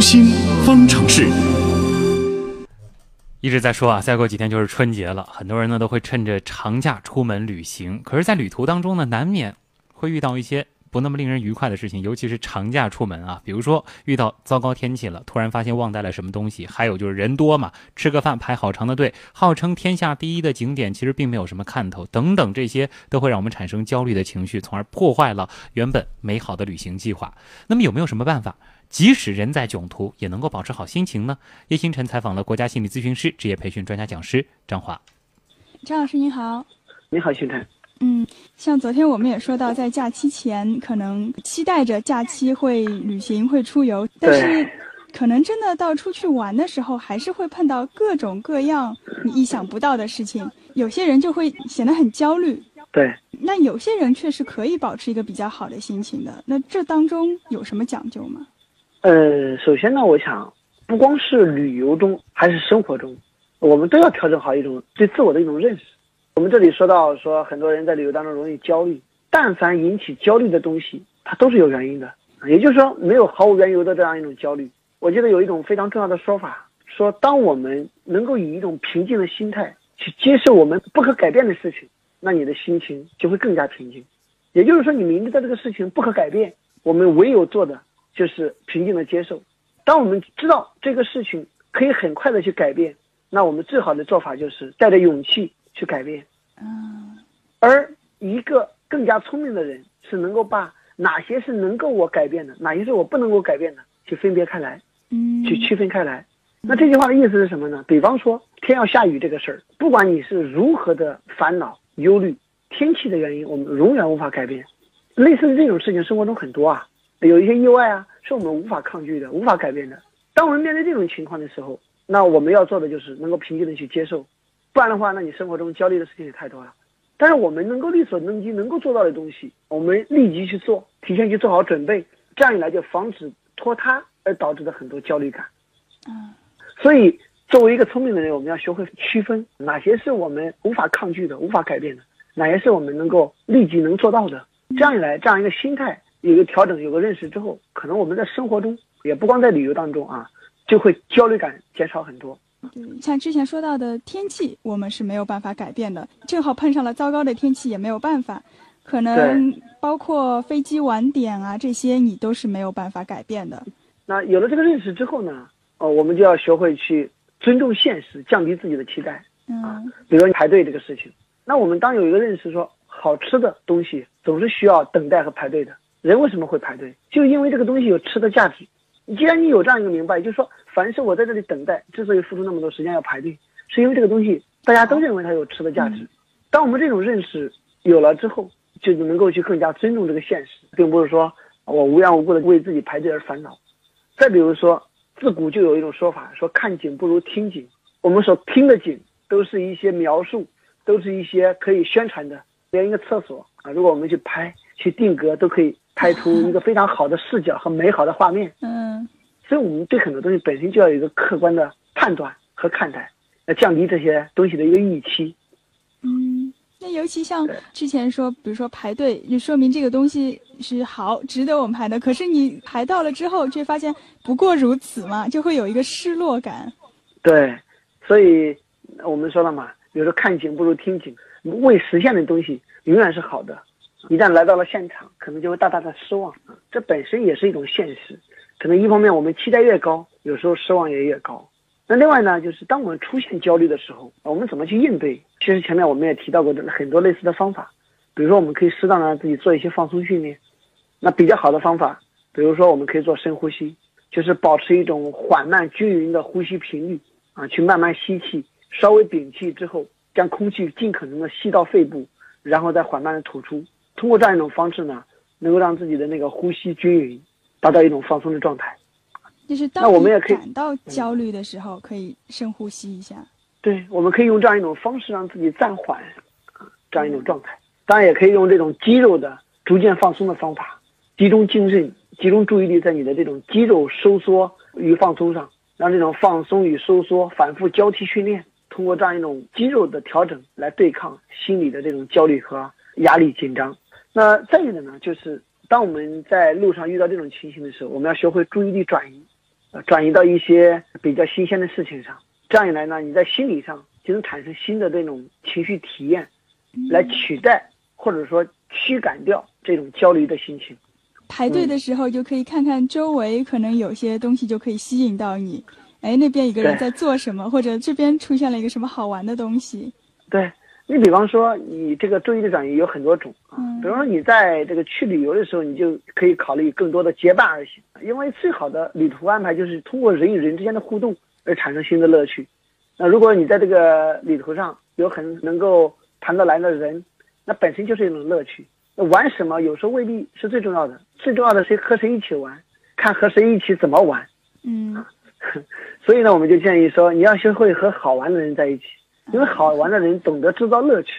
新方程式。一直在说啊，再过几天就是春节了，很多人呢都会趁着长假出门旅行。可是，在旅途当中呢，难免会遇到一些不那么令人愉快的事情，尤其是长假出门啊，比如说遇到糟糕天气了，突然发现忘带了什么东西，还有就是人多嘛，吃个饭排好长的队，号称天下第一的景点其实并没有什么看头，等等，这些都会让我们产生焦虑的情绪，从而破坏了原本美好的旅行计划。那么，有没有什么办法？即使人在囧途，也能够保持好心情呢。叶星辰采访了国家心理咨询师、职业培训专家讲师张华。张老师您好，你好，星辰。嗯，像昨天我们也说到，在假期前可能期待着假期会旅行、会出游，但是可能真的到出去玩的时候，还是会碰到各种各样你意想不到的事情。有些人就会显得很焦虑。对。那有些人却是可以保持一个比较好的心情的。那这当中有什么讲究吗？呃，首先呢，我想，不光是旅游中，还是生活中，我们都要调整好一种对自我的一种认识。我们这里说到说，很多人在旅游当中容易焦虑，但凡引起焦虑的东西，它都是有原因的。也就是说，没有毫无缘由的这样一种焦虑。我记得有一种非常重要的说法，说当我们能够以一种平静的心态去接受我们不可改变的事情，那你的心情就会更加平静。也就是说，你明知道这个事情不可改变，我们唯有做的。就是平静的接受。当我们知道这个事情可以很快的去改变，那我们最好的做法就是带着勇气去改变。嗯。而一个更加聪明的人是能够把哪些是能够我改变的，哪些是我不能够改变的，去分别开来，嗯，去区分开来。那这句话的意思是什么呢？比方说天要下雨这个事儿，不管你是如何的烦恼忧虑，天气的原因我们永远无法改变。类似的这种事情生活中很多啊。有一些意外啊，是我们无法抗拒的、无法改变的。当我们面对这种情况的时候，那我们要做的就是能够平静的去接受，不然的话，那你生活中焦虑的事情也太多了。但是我们能够力所能及、能够做到的东西，我们立即去做，提前去做好准备，这样一来就防止拖沓而导致的很多焦虑感。嗯，所以作为一个聪明的人，我们要学会区分哪些是我们无法抗拒的、无法改变的，哪些是我们能够立即能做到的。这样一来，这样一个心态。有个调整，有个认识之后，可能我们在生活中，也不光在旅游当中啊，就会焦虑感减少很多。像之前说到的天气，我们是没有办法改变的，正好碰上了糟糕的天气，也没有办法。可能包括飞机晚点啊，这些你都是没有办法改变的。那有了这个认识之后呢，哦，我们就要学会去尊重现实，降低自己的期待。嗯，比如说排队这个事情，那我们当有一个认识说，好吃的东西总是需要等待和排队的。人为什么会排队？就因为这个东西有吃的价值。既然你有这样一个明白，就是说，凡是我在这里等待，之所以付出那么多时间要排队，是因为这个东西大家都认为它有吃的价值。当我们这种认识有了之后，就能够去更加尊重这个现实，并不是说我无缘无故的为自己排队而烦恼。再比如说，自古就有一种说法，说看景不如听景。我们所听的景都是一些描述，都是一些可以宣传的。连一个厕所啊，如果我们去拍、去定格，都可以。拍出一个非常好的视角和美好的画面。嗯，所以我们对很多东西本身就要有一个客观的判断和看待，来降低这些东西的一个预期。嗯，那尤其像之前说，比如说排队，就说明这个东西是好，值得我们排的。可是你排到了之后，却发现不过如此嘛，就会有一个失落感。对，所以我们说了嘛，有时候看景不如听景，未实现的东西永远是好的。一旦来到了现场，可能就会大大的失望啊！这本身也是一种现实。可能一方面我们期待越高，有时候失望也越高。那另外呢，就是当我们出现焦虑的时候，我们怎么去应对？其实前面我们也提到过很多类似的方法，比如说我们可以适当的让自己做一些放松训练。那比较好的方法，比如说我们可以做深呼吸，就是保持一种缓慢均匀的呼吸频率啊，去慢慢吸气，稍微屏气之后，将空气尽可能的吸到肺部，然后再缓慢的吐出。通过这样一种方式呢，能够让自己的那个呼吸均匀，达到一种放松的状态。就是当我们也可以感到焦虑的时候，可以深呼吸一下。对，我们可以用这样一种方式让自己暂缓，这样一种状态。当然，也可以用这种肌肉的逐渐放松的方法，集中精神、集中注意力在你的这种肌肉收缩与放松上，让这种放松与收缩反复交替训练。通过这样一种肌肉的调整来对抗心理的这种焦虑和压力紧张。那再一个呢，就是当我们在路上遇到这种情形的时候，我们要学会注意力转移。呃转移到一些比较新鲜的事情上。这样一来呢，你在心理上就能产生新的这种情绪体验，来取代或者说驱赶掉这种焦虑的心情。排队的时候就可以看看周围，可能有些东西就可以吸引到你。哎，那边一个人在做什么，或者这边出现了一个什么好玩的东西。对你，比方说你这个注意力转移有很多种啊。比方说你在这个去旅游的时候，你就可以考虑更多的结伴而行，因为最好的旅途安排就是通过人与人之间的互动而产生新的乐趣。那如果你在这个旅途上有很能够谈得来的人，那本身就是一种乐趣。那玩什么有时候未必是最重要的，最重要的是和谁一起玩，看和谁一起怎么玩。嗯。所以呢，我们就建议说，你要学会和好玩的人在一起，因为好玩的人懂得制造乐趣，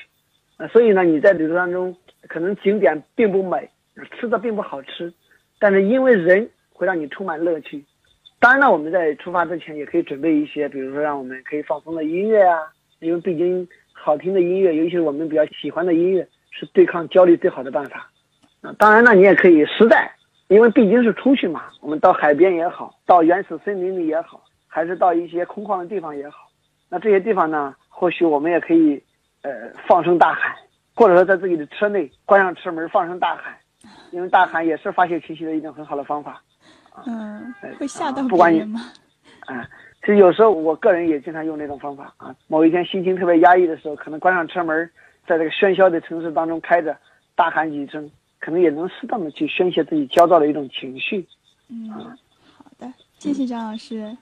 啊，所以呢，你在旅途当中，可能景点并不美，吃的并不好吃，但是因为人会让你充满乐趣。当然了，我们在出发之前也可以准备一些，比如说让我们可以放松的音乐啊，因为毕竟好听的音乐，尤其是我们比较喜欢的音乐，是对抗焦虑最好的办法。啊，当然了，你也可以实在。因为毕竟是出去嘛，我们到海边也好，到原始森林里也好，还是到一些空旷的地方也好，那这些地方呢，或许我们也可以，呃，放声大喊，或者说在自己的车内关上车门放声大喊，因为大喊也是发泄情绪的一种很好的方法。嗯，会吓到别人吗？啊，其实有时候我个人也经常用这种方法啊。某一天心情特别压抑的时候，可能关上车门，在这个喧嚣的城市当中开着，大喊几声。可能也能适当的去宣泄自己焦躁的一种情绪。嗯，好的，谢谢张老师。